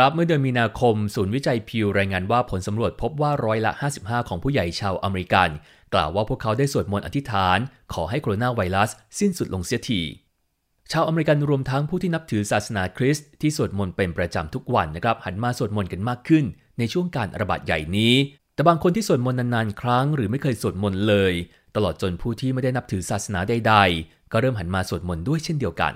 ครับเมื่อเดือนมีนาคม ศูนย์วิจัยพิวรายงานว่าผลสำรวจพบว่าร้อยละ 55 ของผู้ใหญ่ชาวอเมริกัน กล่าวว่าพวกเขาได้สวดมนต์อธิษฐาน ขอให้โคโรนาไวรัส สิ้นสุดลงเสียทีชาวอเมริกันรวมทั้งผู้ที่นับถือศาสนาคริสต์ที่สวดมนต์เป็นประจำทุกวันนะครับหันมาสวดมนต์กันมากขึ้น ในช่วงการระบาดใหญ่นี้ แต่บางคนที่สวดมนต์นานๆ ครั้ง หรือไม่เคยสวดมนต์เลย ตลอดจนผู้ที่ไม่ได้นับถือศาสนาใดๆ ก็เริ่มหันมาสวดมนต์ด้วยเช่นเดียวกัน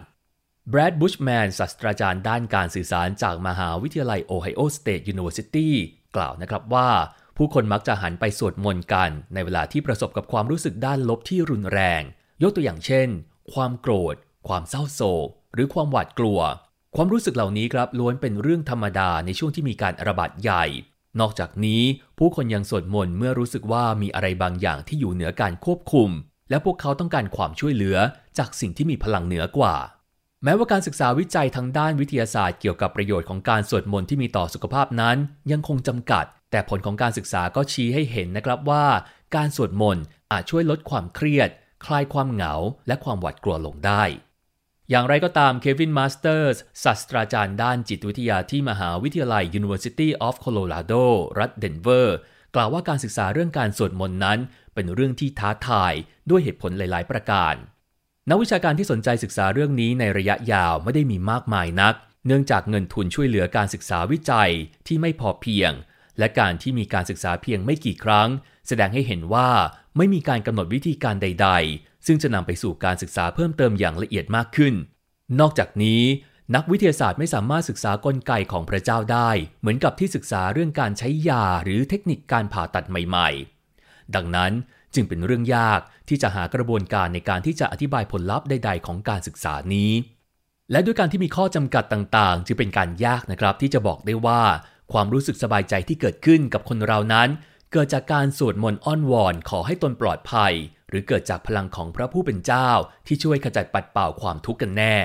แบรดบุชแมนศาสตราจารย์ด้านการสื่อสารจากมหาวิทยาลัย Ohio State University กล่าวนะครับว่า ผู้คนมักจะหันไปสวดมนต์กัน ในเวลาที่ประสบกับความรู้สึกด้านลบที่รุนแรง ยกตัวอย่างเช่น ความโกรธ ความเศร้าโศก หรือความหวาดกลัว ความรู้สึกเหล่านี้ครับล้วนเป็นเรื่องธรรมดาในช่วงที่มีการระบาดใหญ่ นอกจากนี้ ผู้คนยังสวดมนต์เมื่อรู้สึกว่ามีอะไรบางอย่างที่อยู่เหนือการควบคุม และพวกเขาต้องการความช่วยเหลือจากสิ่งที่มีพลังเหนือกว่า แม้ว่าการศึกษาวิจัยทางด้านวิทยาศาสตร์เกี่ยวกับประโยชน์ของการสวดมนต์ที่มีต่อสุขภาพนั้น ยังคงจำกัด แต่ผลของการศึกษาก็ชี้ให้เห็นนะครับว่า การสวดมนต์อาจช่วยลดความเครียด คลายความเหงา และความหวาดกลัวลงได้ อย่างไรก็ตามเควินมาสเตอร์สศาสตราจารย์ด้านจิตวิทยาที่มหาวิทยาลัย University of Colorado รัฐเดนเวอร์กล่าวว่าการศึกษาเรื่องการสวดมนต์นั้น เป็นเรื่องที่ท้าทายด้วยเหตุผลหลาย ๆ ประการ นักวิชาการที่สนใจศึกษาเรื่องนี้ในระยะยาวไม่ได้มีมากมายนัก เนื่องจากเงินทุนช่วยเหลือการศึกษาวิจัยที่ไม่พอเพียง และการที่มีการศึกษาเพียงไม่กี่ครั้ง แสดงให้เห็นว่าไม่มีการกำหนดวิธีการใด ๆ ซึ่งจะนำไปสู่การศึกษาเพิ่มเติมอย่างละเอียดมากขึ้น นอกจากนี้ นักวิทยาศาสตร์ไม่สามารถศึกษากลไกของพระเจ้าได้ เหมือนกับที่ศึกษาเรื่องการใช้ยาหรือเทคนิคการผ่าตัดใหม่ ๆ ดังนั้น จึงเป็นเรื่องยากที่จะหากระบวนการในการที่จะอธิบายผลลัพธ์ใด ๆ ของการศึกษานี้ และด้วยการที่มีข้อจำกัดต่างๆ จึงเป็นการยากนะครับ ที่จะบอกได้ว่าความรู้สึกสบายใจที่เกิดขึ้นกับคนเรานั้น เกิดจากการสวดมนต์อ้อนวอนขอให้ตนปลอดภัย หรือเกิดจากพลังของพระผู้เป็นเจ้า ที่ช่วยขจัดปัดเป่าความทุกข์กันแน่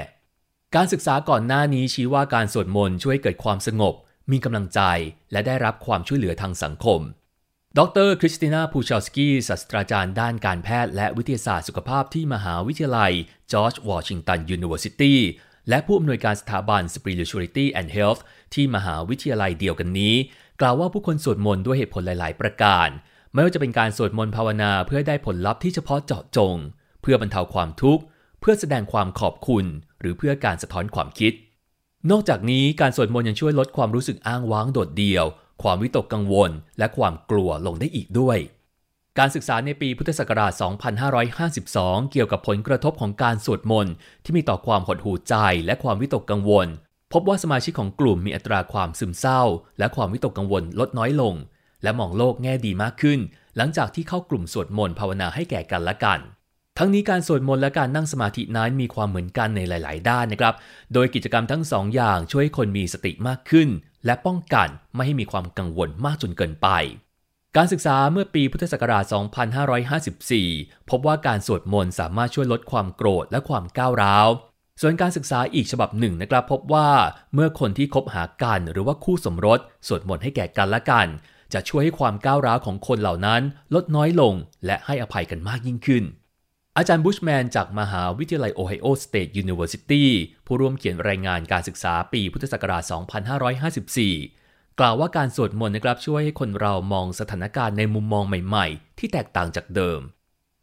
การศึกษาก่อนหน้านี้ชี้ว่าการสวดมนต์ช่วยเกิดความสงบ มีกำลังใจและได้รับความช่วยเหลือทางสังคม ดรคริสตินาพูชอลสกี้ศาสตราจารย์ด้านการแพทย์และวิทยาศาสตร์สุขภาพที่มหาวิทยาลัย George Washington University และผู้อำนวยการสถาบัน Spirituality and Health ที่มหาวิทยาลัยเดียวกันนี้ กล่าวว่าผู้คนสวดมนต์ด้วยเหตุผลหลาย ๆ ประการ ไม่ว่าจะเป็นการสวดมนต์ภาวนาเพื่อได้ผลลัพธ์ที่เฉพาะเจาะจง เพื่อบรรเทาความทุกข์ เพื่อแสดงความขอบคุณ หรือเพื่อการสะท้อนความคิด นอกจากนี้การสวดมนต์ยังช่วยลดความรู้สึกอ้างว้างโดดเดี่ยว ความวิตกกังวล และความกลัวลงได้อีกด้วย การศึกษาในปีพุทธศักราช 2552 เกี่ยวกับผลกระทบของการสวดมนต์ที่มีต่อความหดหู่ใจ และความวิตกกังวล พบว่าสมาชิกของกลุ่มมีอัตราความซึมเศร้า และความวิตกกังวลลดน้อยลง และมองโลกแง่ดีมากขึ้น หลังจากที่เข้ากลุ่มสวดมนต์ภาวนาให้แก่กันและกันทั้งนี้การสวดมนต์และการนั่งสมาธินั้นมีความเหมือนกันในหลาย ๆ ด้านนะครับ โดยกิจกรรมทั้งสองอย่างช่วยให้คนมีสติมากขึ้น และป้องกันไม่ให้มีความกังวลมากจนเกินไป การศึกษาเมื่อปีพุทธศักราช 2554 พบว่าการสวดมนต์สามารถช่วยลดความโกรธและความก้าวร้าว ส่วนการศึกษาอีกฉบับหนึ่งนะครับพบว่าเมื่อคนที่คบหากันหรือว่าคู่สมรสสวดมนต์ให้แก่กันและกัน จะช่วยให้ความก้าวร้าวของคนเหล่านั้นลดน้อยลง และให้อภัยกันมากยิ่งขึ้น อาจารย์บุชแมนจากมหาวิทยาลัย Ohio State University ผู้ร่วมเขียนรายงานการศึกษาปีพุทธศักราช 2554 กล่าวว่าการสวดมนต์นะครับช่วยให้คนเรามองสถานการณ์ในมุมมองใหม่ๆ ที่แตกต่างจากเดิม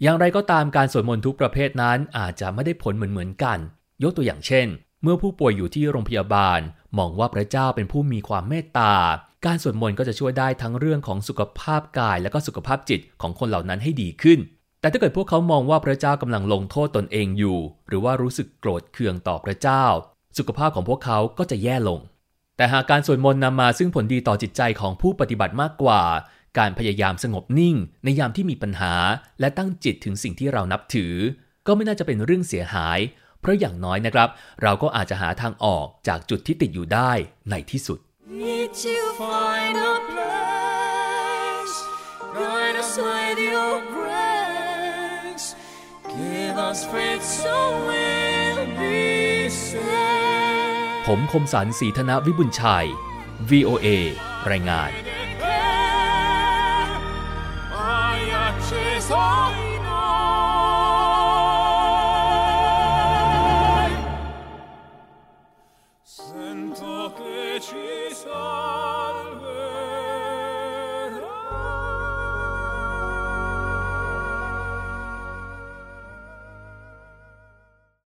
อย่างไรก็ตามการสวดมนต์ทุกประเภทนั้นอาจจะไม่ได้ผลเหมือนๆกัน ยกตัวอย่างเช่น เมื่อผู้ป่วยอยู่ที่โรงพยาบาล มองว่าพระเจ้าเป็นผู้มีความเมตตา การสวดมนต์ก็จะช่วยได้ทั้งเรื่องของสุขภาพกาย และก็สุขภาพจิตของคนเหล่านั้นให้ดีขึ้น แต่ถ้าเกิดพวกเขามองว่าพระเจ้ากำลังลงโทษตนเองอยู่ หรือว่ารู้สึกโกรธเคืองต่อพระเจ้า สุขภาพของพวกเขาก็จะแย่ลง แต่หากการสวดมนต์นำมาซึ่งผลดีต่อจิตใจของผู้ปฏิบัติมากกว่า การพยายามสงบนิ่ง ในยามที่มีปัญหา และตั้งจิตถึงสิ่งที่เรานับถือ ก็ไม่น่าจะเป็นเรื่องเสียหาย เพราะอย่างน้อยนะครับ เราก็อาจจะหาทางออกจากจุดที่ติดอยู่ได้ในที่สุด us faith so we'll be saved ผมคมสันสีธนวิบุญชัย VOA รายงาน